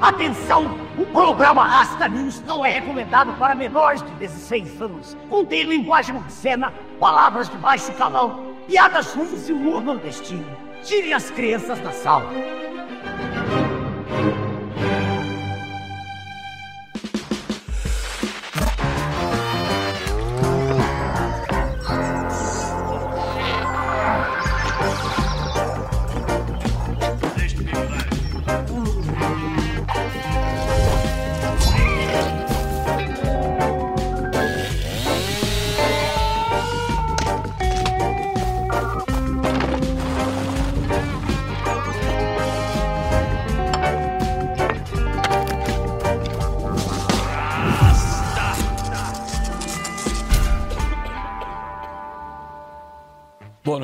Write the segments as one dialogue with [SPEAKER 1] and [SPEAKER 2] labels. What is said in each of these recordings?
[SPEAKER 1] Atenção! O programa Asta News não é recomendado para menores de 16 anos. Contém linguagem obscena, palavras de baixo calão, piadas ruins e humor nordestino. Tire as crianças da sala.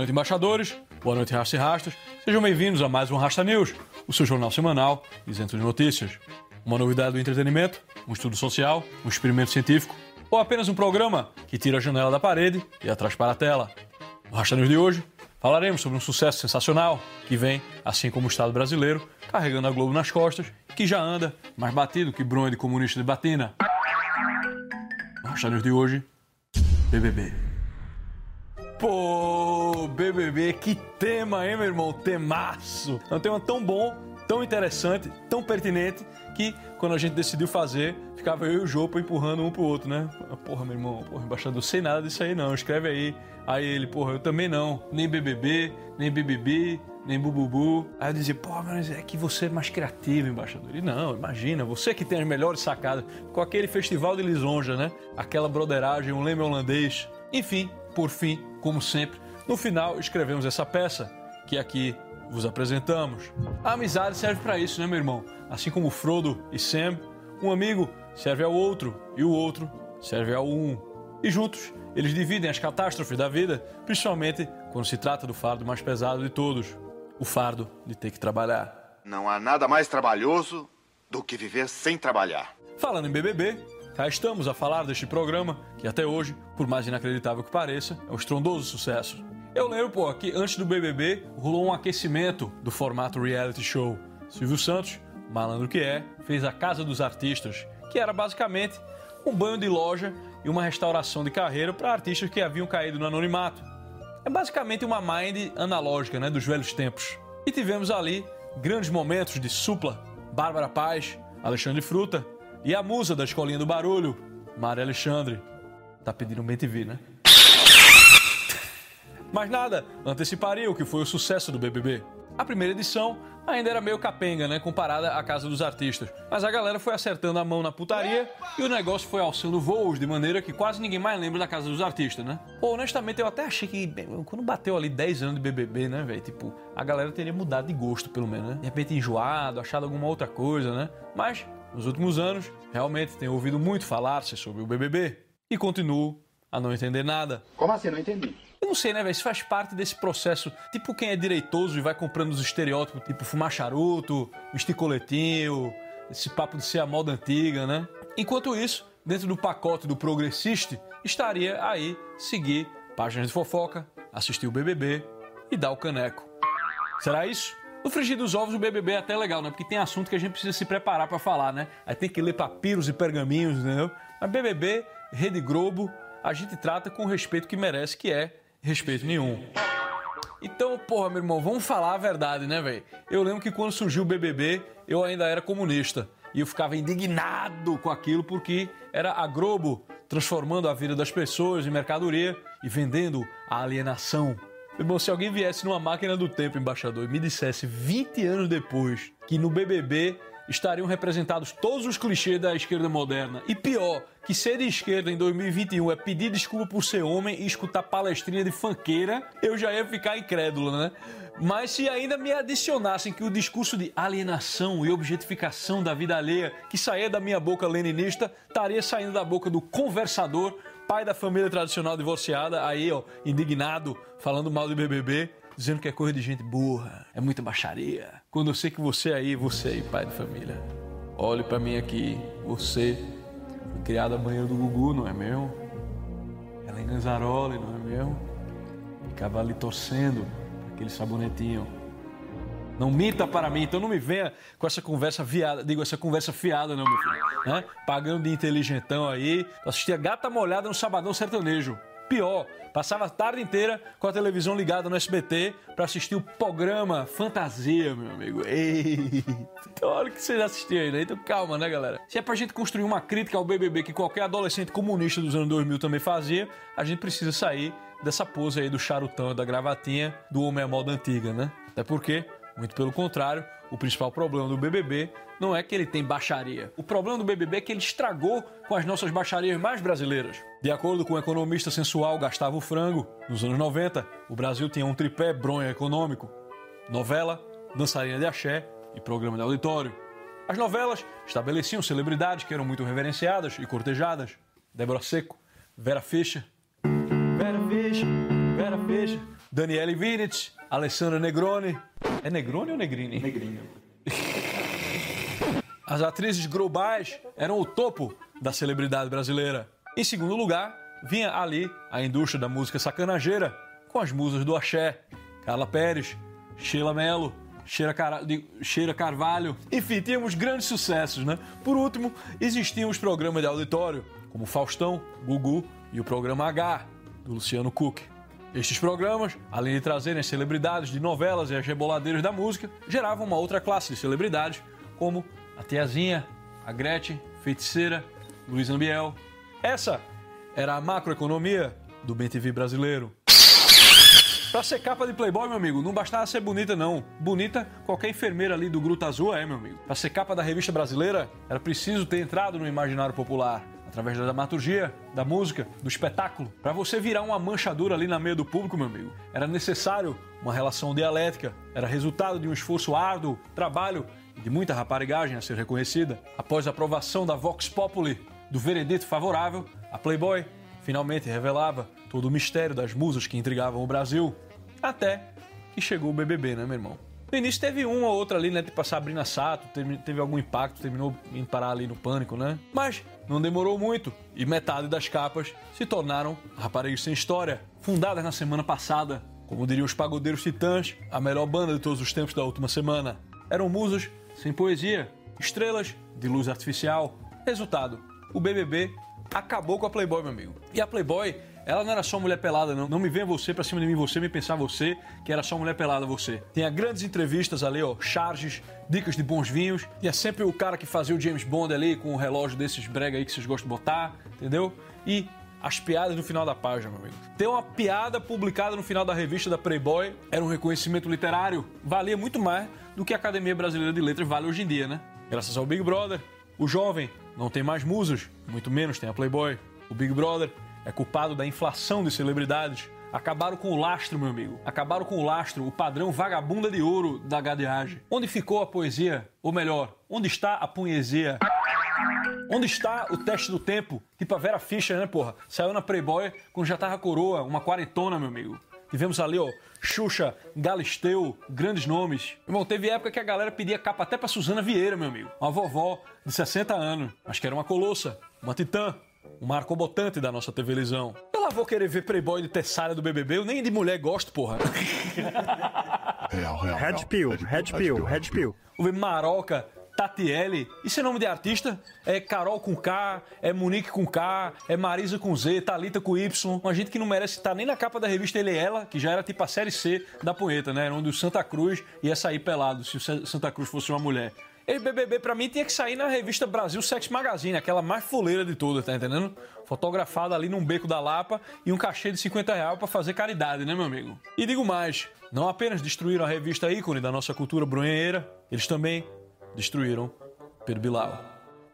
[SPEAKER 2] Noite, embaixadores. Boa noite, rastas e rastas. Sejam bem-vindos a mais um Rasta News, o seu jornal semanal isento de notícias. Uma novidade do entretenimento, um estudo social, um experimento científico ou apenas um programa que tira a janela da parede e atrás para a tela. No Rasta News de hoje, falaremos sobre um sucesso sensacional que vem, assim como o Estado brasileiro, carregando a Globo nas costas que já anda mais batido que bronha de comunista de batina. No Rasta News de hoje, BBB. Pô, BBB, que tema, hein, meu irmão? Temaço! É um tema tão bom, tão interessante, tão pertinente, que quando a gente decidiu fazer, ficava eu e o Jopo empurrando um pro outro, né? Porra, meu irmão, porra, embaixador, sei nada disso aí não, escreve aí. Aí ele, porra, eu também não, nem BBB, nem BBB, nem Bububu. Aí eu dizia, pô, mas é que você é mais criativo, embaixador. E não, imagina, você que tem as melhores sacadas, com aquele festival de lisonja, né? Aquela broderagem, um leme holandês. Enfim, por fim, como sempre, no final escrevemos essa peça que aqui vos apresentamos. A amizade serve para isso, né, meu irmão? Assim como Frodo e Sam, um amigo serve ao outro e o outro serve ao um. E juntos eles dividem as catástrofes da vida, principalmente quando se trata do fardo mais pesado de todos, o fardo de ter que trabalhar.
[SPEAKER 3] Não há nada mais trabalhoso do que viver sem trabalhar.
[SPEAKER 2] Falando em BBB, cá estamos a falar deste programa que até hoje, por mais inacreditável que pareça, é um estrondoso sucesso. Eu lembro, pô, que antes do BBB rolou um aquecimento do formato reality show. Silvio Santos, malandro que é, fez a Casa dos Artistas, que era basicamente um banho de loja e uma restauração de carreira para artistas que haviam caído no anonimato. É basicamente uma mind analógica, né, dos velhos tempos. E tivemos ali grandes momentos de Supla, Bárbara Paz, Alexandre Fruta e a musa da Escolinha do Barulho, Maria Alexandre. Tá pedindo um BTV, né? Mas nada anteciparia o que foi o sucesso do BBB. A primeira edição ainda era meio capenga, né, comparada à Casa dos Artistas. Mas a galera foi acertando a mão na putaria e o negócio foi alçando voos de maneira que quase ninguém mais lembra da Casa dos Artistas, né? Pô, honestamente, eu até achei que bem, quando bateu ali 10 anos de BBB, né, velho, tipo, a galera teria mudado de gosto, pelo menos, né? De repente enjoado, achado alguma outra coisa, né? Mas, nos últimos anos, realmente tenho ouvido muito falar-se sobre o BBB e continuo a não entender nada.
[SPEAKER 3] Como assim? Não entendi.
[SPEAKER 2] Eu não sei, né, velho? Isso faz parte desse processo. Tipo quem é direitoso e vai comprando os estereótipos, tipo fumar charuto, vestir coletinho, esse papo de ser a moda antiga, né? Enquanto isso, dentro do pacote do progressista, estaria aí seguir páginas de fofoca, assistir o BBB e dar o caneco. Será isso? No frigir dos ovos, o BBB é até legal, né? Porque tem assunto que a gente precisa se preparar para falar, né? Aí tem que ler papiros e pergaminhos, entendeu? Mas BBB, Rede Globo, a gente trata com o respeito que merece, que é respeito nenhum. Então, porra, meu irmão, vamos falar a verdade, né, velho? Eu lembro que quando surgiu o BBB, eu ainda era comunista. E eu ficava indignado com aquilo porque era a Globo transformando a vida das pessoas em mercadoria e vendendo a alienação. Irmão, se alguém viesse numa máquina do tempo, embaixador, e me dissesse 20 anos depois que no BBB estariam representados todos os clichês da esquerda moderna. E pior, que ser de esquerda em 2021 é pedir desculpa por ser homem e escutar palestrinha de fanqueira, eu já ia ficar incrédulo, né? Mas se ainda me adicionassem que o discurso de alienação e objetificação da vida alheia que saía da minha boca leninista estaria saindo da boca do conversador, pai da família tradicional divorciada, aí, ó, indignado, falando mal do BBB, dizendo que é coisa de gente burra, é muita baixaria. Quando eu sei que você aí, você aí, pai de família, olhe para mim aqui, você foi criado a banheiro do Gugu, não é mesmo? Ela em Ganzaroli, não é mesmo? Ficava ali torcendo aquele sabonetinho. Não minta para mim, então não me venha com essa conversa viada, digo, essa conversa fiada, não, meu filho. Né? Pagando de inteligentão aí. Assistia Gata Molhada no Sabadão Sertanejo. Pior, passava a tarde inteira com a televisão ligada no SBT para assistir o programa Fantasia, meu amigo. Eita, então, olha que você já assistiu aí, né? Então calma, né, galera? Se é pra gente construir uma crítica ao BBB que qualquer adolescente comunista dos anos 2000 também fazia, a gente precisa sair dessa pose aí do charutão da gravatinha do homem à moda antiga, né? Até porque muito pelo contrário, o principal problema do BBB não é que ele tem baixaria. O problema do BBB é que ele estragou com as nossas baixarias mais brasileiras. De acordo com o economista sensual Gustavo Frango, nos anos 90, o Brasil tinha um tripé bronha econômico: novela, dançarina de axé e programa de auditório. As novelas estabeleciam celebridades que eram muito reverenciadas e cortejadas. Débora Seco, Vera Fischer, Vera Fischer, Vera Fischer, Daniele Vinitz, Alessandra Negroni. É Negroni ou Negrini?
[SPEAKER 4] Negrini.
[SPEAKER 2] As atrizes globais eram o topo da celebridade brasileira. Em segundo lugar, vinha ali a indústria da música sacanageira, com as musas do axé, Carla Pérez, Sheila Mello, Cheira, Car... Cheira Carvalho. Enfim, tínhamos grandes sucessos, né? Por último, existiam os programas de auditório, como Faustão, Gugu e o programa H, do Luciano Cook. Estes programas, além de trazerem as celebridades de novelas e as reboladeiras da música, geravam uma outra classe de celebridades, como a Tiazinha, a Gretchen, Feiticeira, Luiz Ambiel. Essa era a macroeconomia do BTV brasileiro. Pra ser capa de Playboy, meu amigo, não bastava ser bonita, não. Bonita, qualquer enfermeira ali do Gruta Azul é, meu amigo. Pra ser capa da revista brasileira, era preciso ter entrado no imaginário popular através da dramaturgia, da música, do espetáculo. Para você virar uma manchadura ali na meio do público, meu amigo, era necessário uma relação dialética, era resultado de um esforço árduo, trabalho e de muita raparigagem a ser reconhecida. Após a aprovação da Vox Populi, do veredito favorável, a Playboy finalmente revelava todo o mistério das musas que intrigavam o Brasil. Até que chegou o BBB, né, meu irmão? No início teve uma ou outra ali, né? Tipo a Sabrina Sato, teve, teve algum impacto, terminou indo parar ali no pânico, né? Mas não demorou muito e metade das capas se tornaram raparigas sem história, fundadas na semana passada. Como diriam os pagodeiros titãs, a melhor banda de todos os tempos da última semana. Eram musas sem poesia, estrelas de luz artificial. Resultado: o BBB acabou com a Playboy, meu amigo. E a Playboy ela não era só mulher pelada, não. Não me venha você pra cima de mim, você me pensar você, que era só mulher pelada você. Tinha grandes entrevistas ali, ó, charges, dicas de bons vinhos. Tinha sempre o cara que fazia o James Bond ali com o um relógio desses brega aí que vocês gostam de botar, entendeu? E as piadas no final da página, meu amigo. Ter uma piada publicada no final da revista da Playboy era um reconhecimento literário. Valia muito mais do que a Academia Brasileira de Letras vale hoje em dia, né? Graças ao Big Brother, o jovem não tem mais musas, muito menos tem a Playboy. O Big Brother é culpado da inflação de celebridades. Acabaram com o lastro, meu amigo. Acabaram com o lastro, o padrão vagabunda de ouro da gadeagem. Onde ficou a poesia? Ou melhor, onde está a poesia? Onde está o teste do tempo? Tipo a Vera Fischer, né, porra? Saiu na Playboy quando já tava coroa, uma quarentona, meu amigo. Tivemos ali, ó, Xuxa, Galisteu, grandes nomes. Irmão, teve época que a galera pedia capa até pra Suzana Vieira, meu amigo. Uma vovó de 60 anos. Acho que era uma colossa, uma titã um marco botante da nossa televisão. Eu lá vou querer ver Playboy de Tessália do BBB, eu nem de mulher gosto, porra.
[SPEAKER 4] Real, real. Red Pill, Red Pill, Red Pill.
[SPEAKER 2] Vou ver Maroca, Tatiele. Isso é nome de artista? É Carol com K, é Monique com K, é Marisa com Z, Talita com Y. Uma gente que não merece estar nem na capa da revista Ele e Ela, que já era tipo a série C da punheta, né? Era onde o Santa Cruz ia sair pelado se o Santa Cruz fosse uma mulher. Ele BBB pra mim tinha que sair na revista Brasil Sex Magazine, aquela mais fuleira de todas, tá entendendo? Fotografada ali num beco da Lapa e um cachê de 50 reais pra fazer caridade, né, meu amigo? E digo mais, não apenas destruíram a revista ícone da nossa cultura brunheira, eles também destruíram Pedro Bilal.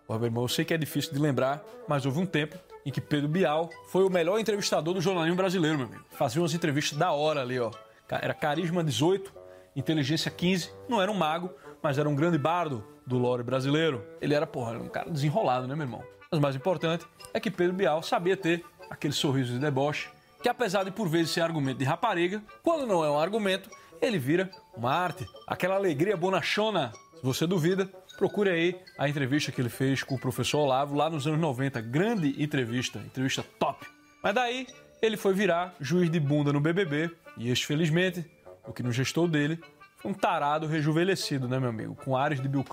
[SPEAKER 2] Pô, meu irmão, eu sei que é difícil de lembrar, mas houve um tempo em que Pedro Bial foi o melhor entrevistador do jornalismo brasileiro, meu amigo. Fazia umas entrevistas da hora ali, ó. Era carisma 18, inteligência 15, não era um mago, mas era um grande bardo do lore brasileiro. Ele era, porra, um cara desenrolado, né, meu irmão? Mas o mais importante é que Pedro Bial sabia ter aquele sorriso de deboche, que apesar de por vezes ser argumento de rapariga, quando não é um argumento, ele vira uma arte. Aquela alegria bonachona. Se você duvida, procure aí a entrevista que ele fez com o professor Olavo lá nos anos 90. Grande entrevista, entrevista top. Mas daí ele foi virar juiz de bunda no BBB e, felizmente, o que nos gestou dele Um tarado rejuvenescido, né, meu amigo? Com ares de Bill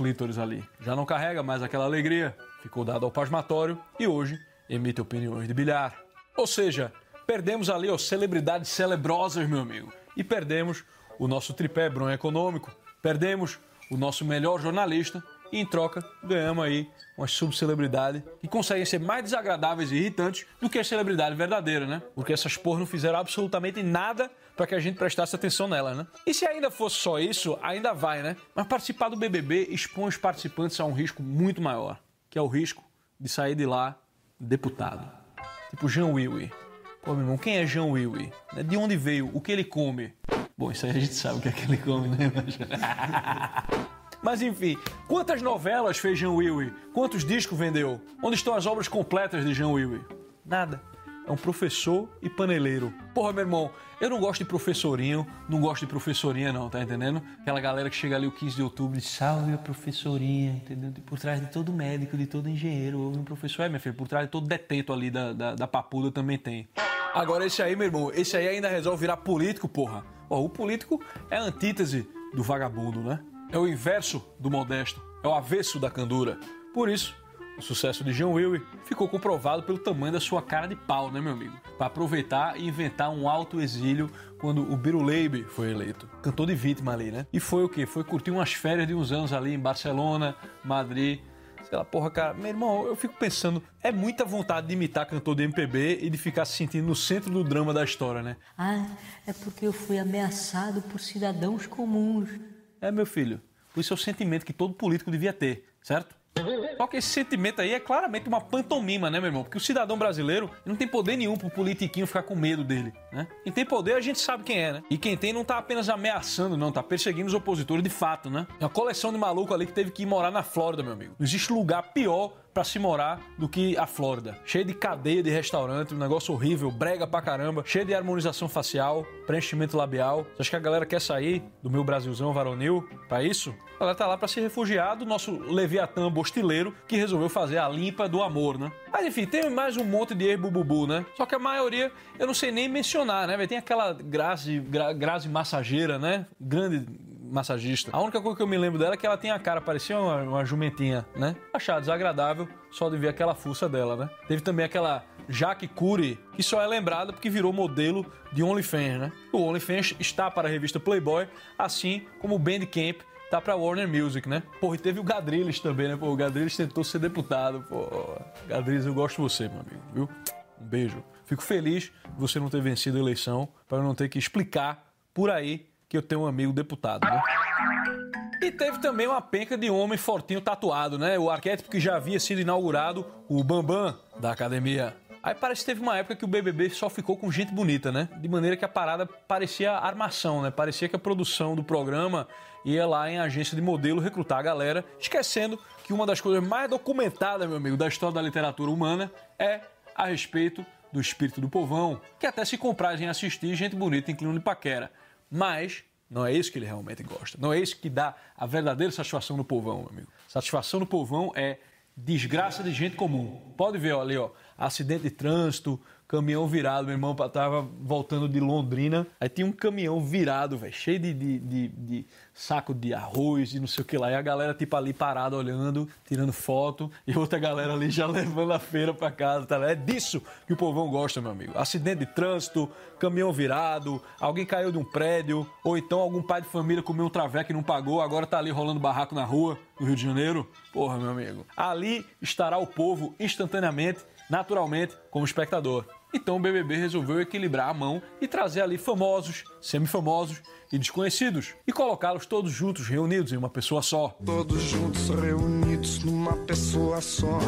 [SPEAKER 2] ali. Já não carrega mais aquela alegria, ficou dado ao pasmatório e hoje emite opiniões de bilhar. Ou seja, perdemos ali as celebridades celebrosas, meu amigo. E perdemos o nosso tripé bronho econômico, perdemos o nosso melhor jornalista e em troca ganhamos aí uma subcelebridade que conseguem ser mais desagradáveis e irritantes do que a celebridade verdadeira, né? Porque essas porras não fizeram absolutamente nada para que a gente prestasse atenção nela, né? E se ainda fosse só isso, ainda vai, né? Mas participar do BBB expõe os participantes a um risco muito maior, que é o risco de sair de lá deputado. Tipo Jean Willy. Pô, meu irmão, quem é Jean Willy? De onde veio? O que ele come? Bom, isso aí a gente sabe o que é que ele come, né? Mas enfim, quantas novelas fez Jean Willy? Quantos discos vendeu? Onde estão as obras completas de Jean Willy? Nada. É um professor e paneleiro. Porra, meu irmão, eu não gosto de professorinho, não gosto de professorinha, não, tá entendendo? Aquela galera que chega ali o 15 de outubro e salve a professorinha, entendeu? Por trás de todo médico, de todo engenheiro, houve um professor. É, minha filha, por trás de todo detento ali da, da, da papuda também tem. Agora, esse aí, meu irmão, esse aí ainda resolve virar político, porra. Ó, o político é a antítese do vagabundo, né? É o inverso do modesto, é o avesso da candura. Por isso, o sucesso de Jean Willy ficou comprovado pelo tamanho da sua cara de pau, né, meu amigo? Para aproveitar e inventar um alto exílio quando o Biruleibe foi eleito. Cantor de vítima ali, né? E foi o quê? Foi curtir umas férias de uns anos ali em Barcelona, Madrid. Sei lá, porra, cara, meu irmão, eu fico pensando, é muita vontade de imitar cantor de MPB e de ficar se sentindo no centro do drama da história, né?
[SPEAKER 5] Ah, é porque eu fui ameaçado por cidadãos comuns.
[SPEAKER 2] É, meu filho. Isso é o sentimento que todo político devia ter, certo? Só que esse sentimento aí é claramente uma pantomima, né, meu irmão? Porque o cidadão brasileiro não tem poder nenhum pro politiquinho ficar com medo dele, né? Quem tem poder a gente sabe quem é, né? E quem tem não tá apenas ameaçando, não, tá perseguindo os opositores de fato, né? É uma coleção de maluco ali que teve que ir morar na Flórida, meu amigo. Não existe lugar pior para se morar do que a Flórida. Cheio de cadeia de restaurante, um negócio horrível, brega pra caramba, cheio de harmonização facial, preenchimento labial. Você acha que a galera quer sair do meu Brasilzão varonil para isso? A galera tá lá para se refugiar do nosso Leviatã bostileiro que resolveu fazer a limpa do amor, né? Mas enfim, tem mais um monte de bubu, né? Só que a maioria eu não sei nem mencionar, né? Tem aquela Grazi, gra, Grazi massageira, né? Grande massagista. A única coisa que eu me lembro dela é que ela tem a cara, parecia uma, uma jumentinha, né? Achar desagradável só de ver aquela fuça dela, né? Teve também aquela Jaque Curie, que só é lembrada porque virou modelo de OnlyFans, né? O OnlyFans está para a revista Playboy, assim como o Bandcamp tá pra Warner Music, né? Porra, e teve o Gadriles também, né? Pô, o Gadriles tentou ser deputado. Pô, Gadriles, eu gosto de você, meu amigo, viu? Um beijo. Fico feliz de você não ter vencido a eleição, para não ter que explicar por aí que eu tenho um amigo deputado, né? E teve também uma penca de homem fortinho tatuado, né? O arquétipo que já havia sido inaugurado, o Bambam da academia. Aí parece que teve uma época que o BBB só ficou com gente bonita, né? De maneira que a parada parecia armação, né? Parecia que a produção do programa ia lá em agência de modelo recrutar a galera, esquecendo que uma das coisas mais documentadas, meu amigo, da história da literatura humana é a respeito do espírito do povão, que até se comprazem assistir gente bonita em clínico de paquera. Mas não é isso que ele realmente gosta. Não é isso que dá a verdadeira satisfação no povão, meu amigo. Satisfação no povão é desgraça de gente comum. Pode ver ó, ali, ó, acidente de trânsito, caminhão virado. Meu irmão tava voltando de Londrina, aí tinha um caminhão virado, velho, cheio de, de, de, de, saco de arroz e não sei o que lá. E a galera, tipo, ali parada olhando, tirando foto, e outra galera ali já levando a feira pra casa, tá? É disso que o povão gosta, meu amigo. Acidente de trânsito, caminhão virado, alguém caiu de um prédio, ou então algum pai de família comeu um traveco e não pagou, agora tá ali rolando barraco na rua, no Rio de Janeiro. Porra, meu amigo. Ali estará o povo instantaneamente naturalmente, como espectador. Então o BBB resolveu equilibrar a mão e trazer ali famosos, semifamosos e desconhecidos e colocá-los todos juntos, reunidos em uma pessoa só.
[SPEAKER 6] Todos juntos reunidos numa pessoa só.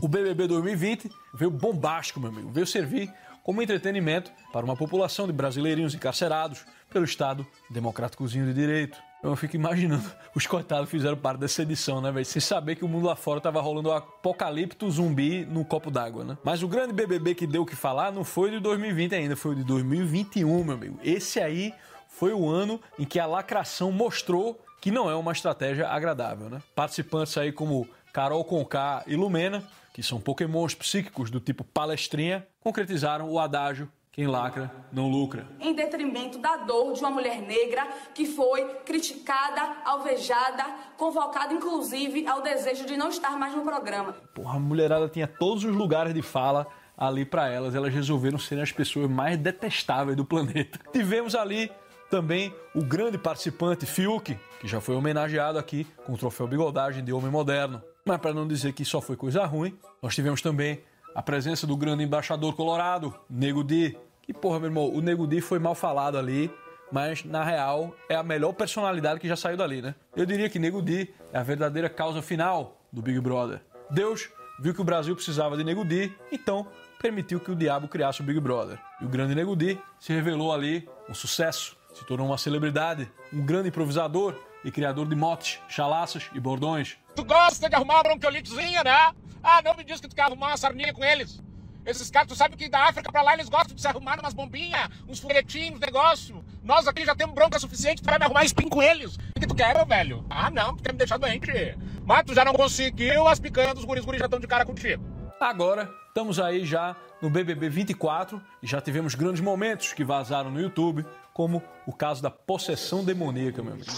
[SPEAKER 2] O BBB 2020 veio bombástico, meu amigo. Veio servir como entretenimento para uma população de brasileirinhos encarcerados pelo Estado democráticozinho de direito. Eu fico imaginando, os coitados fizeram parte dessa edição, né, velho? Sem saber que o mundo lá fora tava rolando um apocalipto zumbi no copo d'água, né? Mas o grande BBB que deu o que falar não foi de 2020 ainda, foi o de 2021, meu amigo. Esse aí foi o ano em que a lacração mostrou que não é uma estratégia agradável, né? Participantes aí como Carol Conká e Lumena, que são pokémons psíquicos do tipo palestrinha, concretizaram o adágio Quem lacra, não lucra.
[SPEAKER 7] Em detrimento da dor de uma mulher negra que foi criticada, alvejada, convocada inclusive ao desejo de não estar mais no programa.
[SPEAKER 2] Porra, a mulherada tinha todos os lugares de fala ali para elas. Elas resolveram serem as pessoas mais detestáveis do planeta. Tivemos ali também o grande participante Fiuk, que já foi homenageado aqui com o troféu Bigodagem de Homem Moderno. Mas para não dizer que só foi coisa ruim, nós tivemos também a presença do grande embaixador colorado, Nego Di. Que porra, meu irmão, o Nego Di foi mal falado ali, mas na real é a melhor personalidade que já saiu dali, né? Eu diria que Nego Di é a verdadeira causa final do Big Brother. Deus viu que o Brasil precisava de Nego Di, então permitiu que o diabo criasse o Big Brother. E o grande Nego Di se revelou ali um sucesso, se tornou uma celebridade, um grande improvisador e criador de motes, chalaças e bordões.
[SPEAKER 8] Tu gosta de arrumar uma bronquiolitezinha, né? Ah, não me diz que tu quer arrumar uma sarninha com eles. Esses caras, tu sabe que da África pra lá eles gostam de se arrumar umas bombinhas, uns foguetinhos, negócio. Nós aqui já temos bronca suficiente para me arrumar espinho com eles. O que tu quer, meu velho? Ah, não, tu quer me deixar doente. Mas tu já não conseguiu, as picanhas dos guris, guris já estão de cara contigo.
[SPEAKER 2] Agora, estamos aí já no BBB 24 e já tivemos grandes momentos que vazaram no YouTube, como o caso da possessão demoníaca, meu amigo.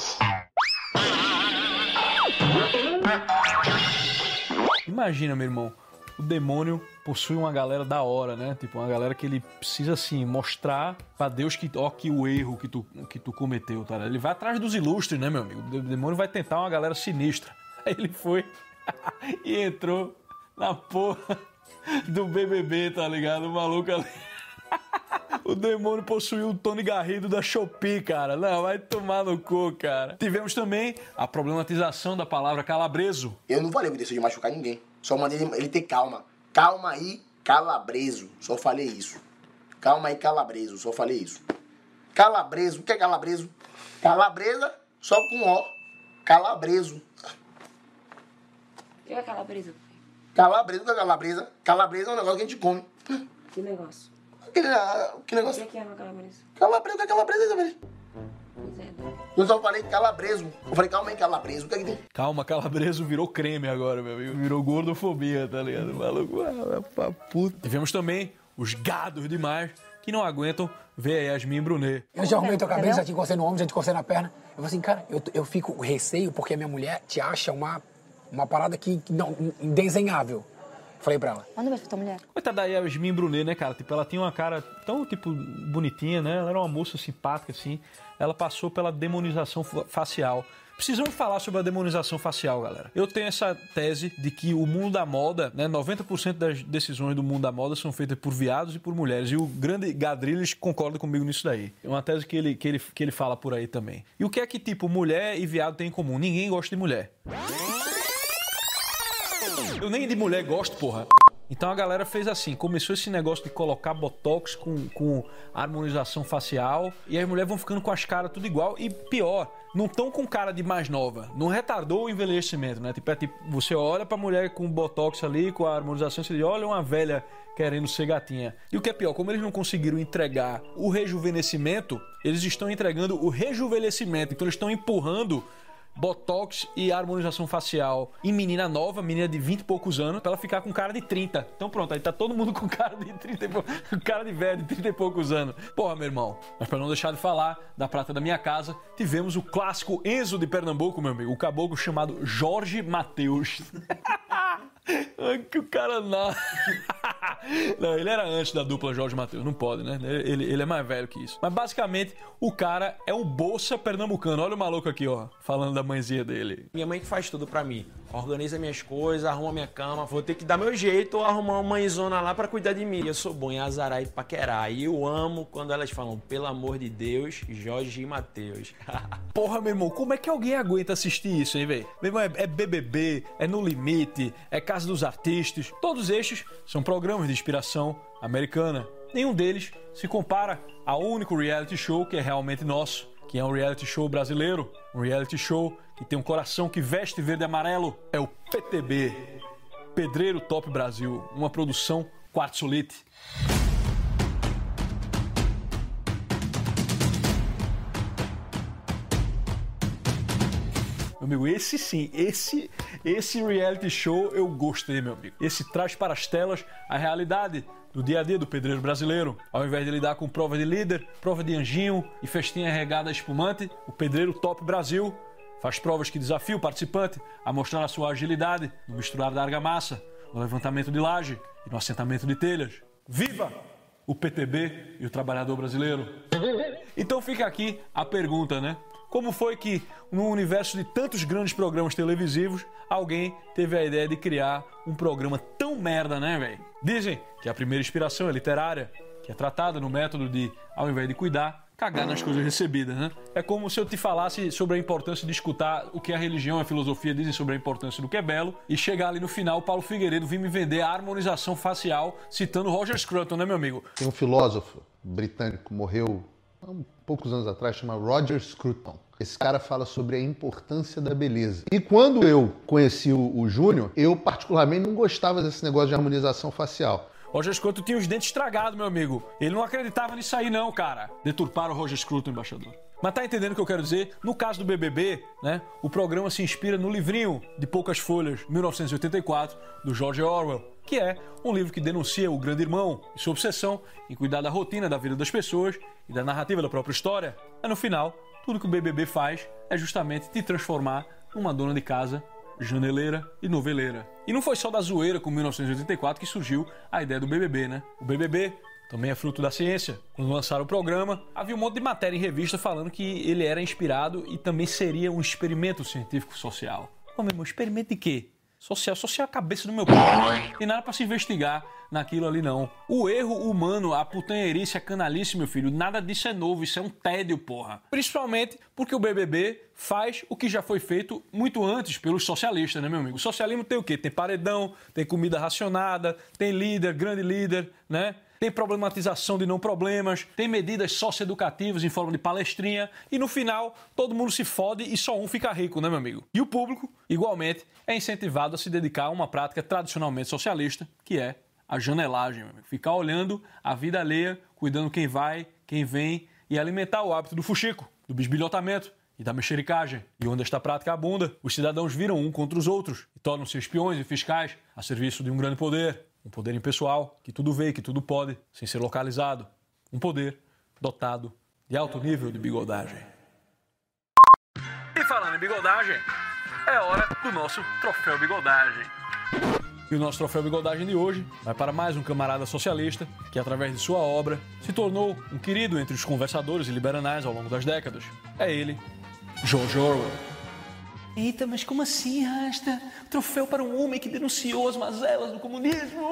[SPEAKER 2] Imagina, meu irmão, o demônio possui uma galera da hora, né? Tipo, uma galera que ele precisa, assim, mostrar pra Deus que, ó, que o erro que tu, que tu cometeu, tá? Ele vai atrás dos ilustres, né, meu amigo? O demônio vai tentar uma galera sinistra. Aí ele foi e entrou na porra do BBB, tá ligado? O maluco ali. O demônio possuiu o Tony Garrido da Shopee, cara. Não, vai tomar no cu, cara. Tivemos também a problematização da palavra calabreso.
[SPEAKER 9] Eu não falei que deixou de machucar ninguém. Só mandei ele, ter calma. Calma aí, calabreso. Só falei isso. Calma aí, calabreso. Só falei isso. Calabreso. O que é calabreso? Calabresa só com O. Calabreso.
[SPEAKER 7] O que é calabresa?
[SPEAKER 9] Calabresa, o que é calabresa? Calabresa é um negócio que a gente come.
[SPEAKER 7] Que negócio?
[SPEAKER 9] Aquele, ah, que
[SPEAKER 7] O
[SPEAKER 9] negócio?
[SPEAKER 7] que é uma calabresa?
[SPEAKER 9] Calabresa, o é calabresa,
[SPEAKER 7] é?
[SPEAKER 9] Eu só falei calabreso. Eu falei, calma aí, calabreso. O que é que tem?
[SPEAKER 2] Calma, calabreso virou creme agora, meu amigo. Virou gordofobia, tá ligado? O maluco, ah, pra puta. Tivemos também os gados demais que não aguentam ver a Yasmin Brunet.
[SPEAKER 10] Eu já arrumei tua cabeça, já te encostei no ombro, já te encostei na perna. Eu falei assim, cara, eu, eu fico com receio porque a minha mulher te acha uma, uma parada que que não, indesenhável. Falei pra ela.
[SPEAKER 5] Manda um beijo pra tua mulher.
[SPEAKER 2] Coitada da Yasmin Brunet, né, cara? Tipo, ela tinha uma cara tão, tipo, bonitinha, né? Ela era uma moça simpática, assim. Ela passou pela demonização fa- facial. Precisamos falar sobre a demonização facial, galera. Eu tenho essa tese de que o mundo da moda, né, 90% das decisões do mundo da moda são feitas por viados e por mulheres. E o grande Gadrilles concorda comigo nisso daí. É uma tese que ele, que, ele, que ele fala por aí também. E o que é que, tipo, mulher e viado têm em comum? Ninguém gosta de mulher. Eu nem de mulher gosto, porra. Então a galera fez assim, começou esse negócio de colocar botox com, com harmonização facial e as mulheres vão ficando com as caras tudo igual e pior, não estão com cara de mais nova, não retardou o envelhecimento, né? Tipo, é tipo, você olha pra mulher com botox ali, com a harmonização, você diz, olha uma velha querendo ser gatinha. E o que é pior, como eles não conseguiram entregar o rejuvenescimento, eles estão entregando o rejuvenescimento, então eles estão empurrando Botox e harmonização facial em menina nova, menina de 20 e poucos anos, pra ela ficar com cara de 30. Então pronto, aí tá todo mundo com cara de 30 e pou... cara de velho, de 30 e poucos anos. Porra, meu irmão. Mas pra não deixar de falar da prata da minha casa, tivemos o clássico Enzo de Pernambuco, meu amigo. O caboclo chamado Jorge Mateus. Que o cara não. não, ele era antes da dupla Jorge Mateus, não pode, né? Ele, ele é mais velho que isso. Mas basicamente, o cara é o Bolsa Pernambucano. Olha o maluco aqui, ó, falando da mãezinha dele.
[SPEAKER 11] Minha mãe que faz tudo pra mim. Organiza minhas coisas, arruma minha cama. Vou ter que dar meu jeito ou arrumar uma mãezona lá pra cuidar de mim. Eu sou bom em azarar e paquerar. E eu amo quando elas falam, pelo amor de Deus, Jorge e Matheus.
[SPEAKER 2] Porra, meu irmão, como é que alguém aguenta assistir isso, hein, velho? Meu irmão, é, é BBB, é No Limite, é Casa dos Artistas. Todos estes são programas de inspiração americana. Nenhum deles se compara ao único reality show que é realmente nosso, que é um reality show brasileiro, um reality show que tem um coração que veste verde e amarelo. É o PTB, Pedreiro Top Brasil, uma produção Quartzolite. Meu amigo, esse sim, esse Esse reality show eu gostei, meu amigo. Esse traz para as telas a realidade do dia a dia do pedreiro brasileiro. Ao invés de lidar com prova de líder, prova de anjinho e festinha regada espumante, o pedreiro Top Brasil faz provas que desafiam o participante a mostrar a sua agilidade no misturar da argamassa, no levantamento de laje e no assentamento de telhas. Viva o PTB e o trabalhador brasileiro! Então fica aqui a pergunta, né? Como foi que, no universo de tantos grandes programas televisivos, alguém teve a ideia de criar um programa tão merda, né, velho? Dizem que a primeira inspiração é literária, que é tratada no método de, ao invés de cuidar, cagar nas coisas recebidas, né? É como se eu te falasse sobre a importância de escutar o que a religião e a filosofia dizem sobre a importância do que é belo e chegar ali no final, Paulo Figueiredo vir me vender a harmonização facial citando Roger Scruton, né, meu amigo?
[SPEAKER 12] Tem um filósofo britânico, morreu há poucos anos atrás, chama Roger Scruton. Esse cara fala sobre a importância da beleza. E quando eu conheci o, o Júnior, eu particularmente não gostava desse negócio de harmonização facial.
[SPEAKER 2] Roger Scruton tinha os dentes estragados, meu amigo. Ele não acreditava nisso aí, não, cara. Deturparam o Roger Scruton, embaixador. Mas tá entendendo o que eu quero dizer? No caso do BBB, né, o programa se inspira no livrinho de poucas folhas, 1984, do George Orwell, que é um livro que denuncia o grande irmão e sua obsessão em cuidar da rotina da vida das pessoas e da narrativa da própria história. Mas no final, tudo que o BBB faz é justamente te transformar numa dona de casa janeleira e noveleira. E não foi só da zoeira com 1984 que surgiu a ideia do BBB, né? O BBB também é fruto da ciência. Quando lançaram o programa, havia um monte de matéria em revista falando que ele era inspirado e também seria um experimento científico social. Ô meu irmão, experimento de quê? Social, social é a cabeça do meu pai. Tem nada para se investigar naquilo ali, não. O erro humano, a putanheirice, a canalice, meu filho, nada disso é novo, isso é um tédio, porra. Principalmente porque o BBB faz o que já foi feito muito antes pelos socialistas, né, meu amigo? O socialismo tem o quê? Tem paredão, tem comida racionada, tem líder, grande líder, né? Tem problematização de não problemas, tem medidas socioeducativas em forma de palestrinha e no final todo mundo se fode e só um fica rico, né, meu amigo? E o público, igualmente, é incentivado a se dedicar a uma prática tradicionalmente socialista, que é a janelagem, meu amigo. Ficar olhando a vida alheia, cuidando quem vai, quem vem e alimentar o hábito do fuxico, do bisbilhotamento e da mexericagem. E onde esta prática abunda, os cidadãos viram um contra os outros e tornam-se espiões e fiscais a serviço de um grande poder, um poder impessoal, que tudo vê, que tudo pode, sem ser localizado. Um poder dotado de alto nível de bigodagem. E falando em bigodagem, é hora do nosso troféu bigodagem. E o nosso troféu bigodagem de hoje vai para mais um camarada socialista que, através de sua obra, se tornou um querido entre os conversadores e liberais ao longo das décadas. É ele, George Orwell. Eita, mas como assim, Rasta? Troféu para um homem que denunciou as mazelas do comunismo?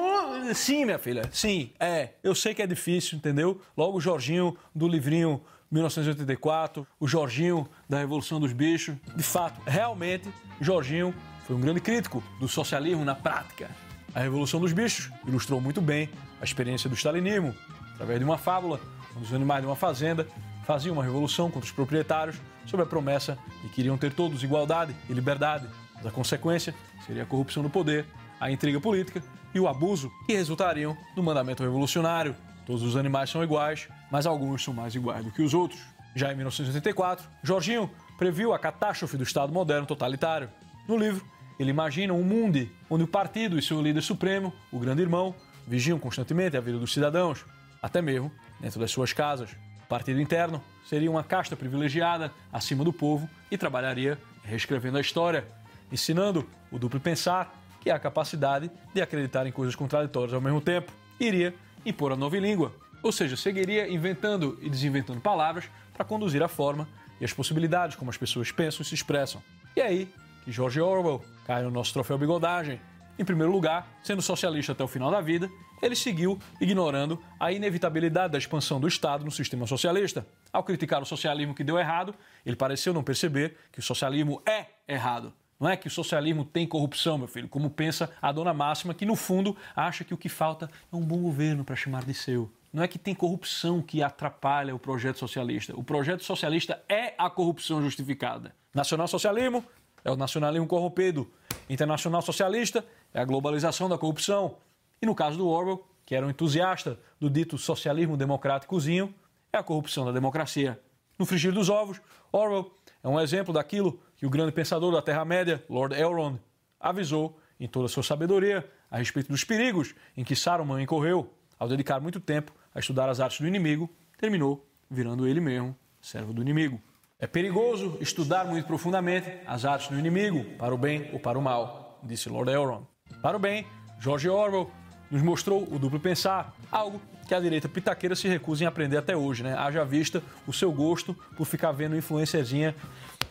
[SPEAKER 2] Sim, minha filha, sim, é. Eu sei que é difícil, entendeu? Logo o Jorginho do livrinho 1984, o Jorginho da Revolução dos Bichos. De fato, realmente, Jorginho foi um grande crítico do socialismo na prática. A Revolução dos Bichos ilustrou muito bem a experiência do stalinismo, através de uma fábula, onde os animais de uma fazenda faziam uma revolução contra os proprietários sob a promessa de que iriam ter todos igualdade e liberdade. Mas a consequência seria a corrupção do poder, a intriga política e o abuso que resultariam do mandamento revolucionário. Todos os animais são iguais, mas alguns são mais iguais do que os outros. Já em 1984, Jorginho previu a catástrofe do Estado moderno totalitário. No livro, ele imagina um mundo onde o partido e seu líder supremo, o grande irmão, vigiam constantemente a vida dos cidadãos, até mesmo dentro das suas casas. O partido interno seria uma casta privilegiada acima do povo e trabalharia reescrevendo a história, ensinando o duplo pensar, que é a capacidade de acreditar em coisas contraditórias ao mesmo tempo. Iria impor a nova língua, ou seja, seguiria inventando e desinventando palavras para conduzir a forma e as possibilidades como as pessoas pensam e se expressam. E é aí que George Orwell cai no nosso troféu bigodagem. Em primeiro lugar, sendo socialista até o final da vida, ele seguiu ignorando a inevitabilidade da expansão do Estado no sistema socialista. Ao criticar o socialismo que deu errado, ele pareceu não perceber que o socialismo é errado. Não é que o socialismo tem corrupção, meu filho, como pensa a dona Máxima, que no fundo acha que o que falta é um bom governo para chamar de seu. Não é que tem corrupção que atrapalha o projeto socialista. O projeto socialista é a corrupção justificada. Nacional-socialismo é o nacionalismo corrompido. Internacional socialista é a globalização da corrupção. E no caso do Orwell, que era um entusiasta do dito socialismo democráticozinho, é a corrupção da democracia. No frigir dos ovos, Orwell é um exemplo daquilo que o grande pensador da Terra-média, Lord Elrond, avisou, em toda a sua sabedoria, a respeito dos perigos em que Saruman incorreu ao dedicar muito tempo a estudar as artes do inimigo, terminou virando ele mesmo servo do inimigo. É perigoso estudar muito profundamente as artes do inimigo, para o bem ou para o mal, disse Lord Elrond. Para o bem, George Orwell nos mostrou o duplo pensar, algo que a direita pitaqueira se recusa em aprender até hoje, né? Haja vista o seu gosto por ficar vendo influencerzinha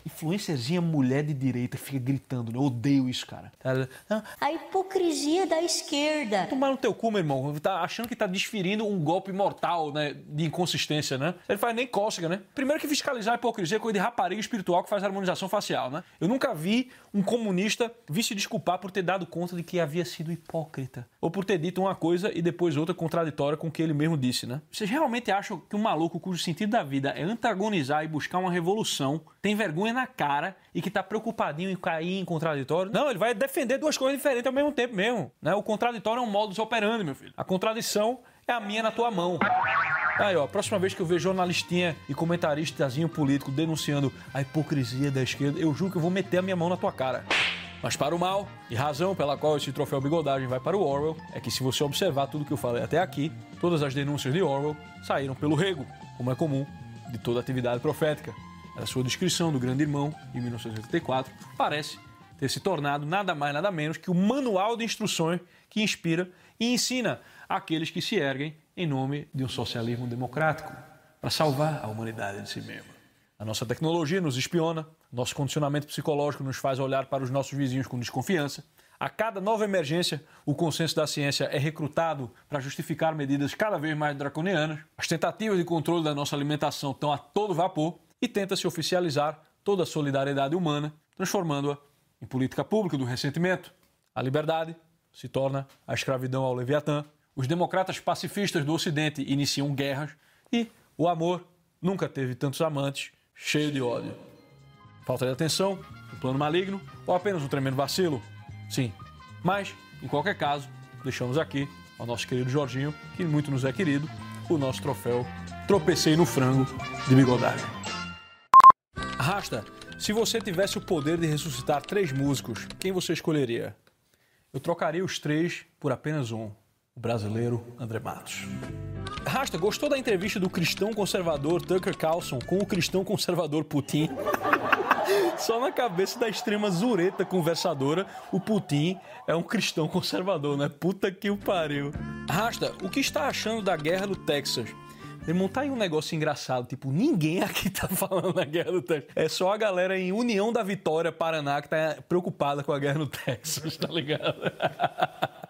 [SPEAKER 2] influencerzinha mulher de direita fica gritando, né? Eu odeio isso, cara.
[SPEAKER 5] Tá? A hipocrisia da esquerda.
[SPEAKER 2] Tomar no teu cu, meu irmão. Tá achando que tá desferindo um golpe mortal, né? De inconsistência, né? Ele faz nem cócega, né? Primeiro que fiscalizar a hipocrisia é coisa de rapariga espiritual que faz harmonização facial, né? Eu nunca vi um comunista vir se desculpar por ter dado conta de que havia sido hipócrita. Ou por ter dito uma coisa e depois outra contraditória com o que ele mesmo disse, né? Vocês realmente acham que um maluco cujo sentido da vida é antagonizar e buscar uma revolução tem vergonha na cara e que tá preocupadinho em cair em contraditório. Não, ele vai defender duas coisas diferentes ao mesmo tempo mesmo. Né? O contraditório é um modus operandi, meu filho. A contradição é a minha na tua mão. Aí, ó, próxima vez que eu ver jornalistinha e comentaristazinho político denunciando a hipocrisia da esquerda, eu juro que eu vou meter a minha mão na tua cara. Mas para o mal, e razão pela qual esse troféu bigodagem vai para o Orwell, é que se você observar tudo que eu falei até aqui, todas as denúncias de Orwell saíram pelo rego, como é comum de toda atividade profética a sua descrição do Grande Irmão, em 1984, parece ter se tornado nada mais nada menos que o manual de instruções que inspira e ensina aqueles que se erguem em nome de um socialismo democrático para salvar a humanidade de si mesma. A nossa tecnologia nos espiona, nosso condicionamento psicológico nos faz olhar para os nossos vizinhos com desconfiança. A cada nova emergência, o consenso da ciência é recrutado para justificar medidas cada vez mais draconianas. As tentativas de controle da nossa alimentação estão a todo vapor e tenta-se oficializar toda a solidariedade humana, transformando-a em política pública do ressentimento. A liberdade se torna a escravidão ao Leviatã, os democratas pacifistas do Ocidente iniciam guerras e o amor nunca teve tantos amantes, cheio de ódio. Falta de atenção, um plano maligno ou apenas um tremendo vacilo? Sim. Mas, em qualquer caso, deixamos aqui ao nosso querido Jorginho, que muito nos é querido, o nosso troféu Tropecei no Frango de Bigodagem. Rasta, se você tivesse o poder de ressuscitar três músicos, quem você escolheria? Eu trocaria os três por apenas um, o brasileiro André Matos. Rasta, gostou da entrevista do cristão conservador Tucker Carlson com o cristão conservador Putin? Só na cabeça da extrema zureta conversadora, o Putin é um cristão conservador, né? Puta que o pariu. Rasta, o que está achando da guerra do Texas? Irmão, tá aí um negócio engraçado. Tipo, ninguém aqui tá falando da guerra do Texas. É só a galera em União da Vitória, Paraná, que tá preocupada com a guerra no Texas, tá ligado?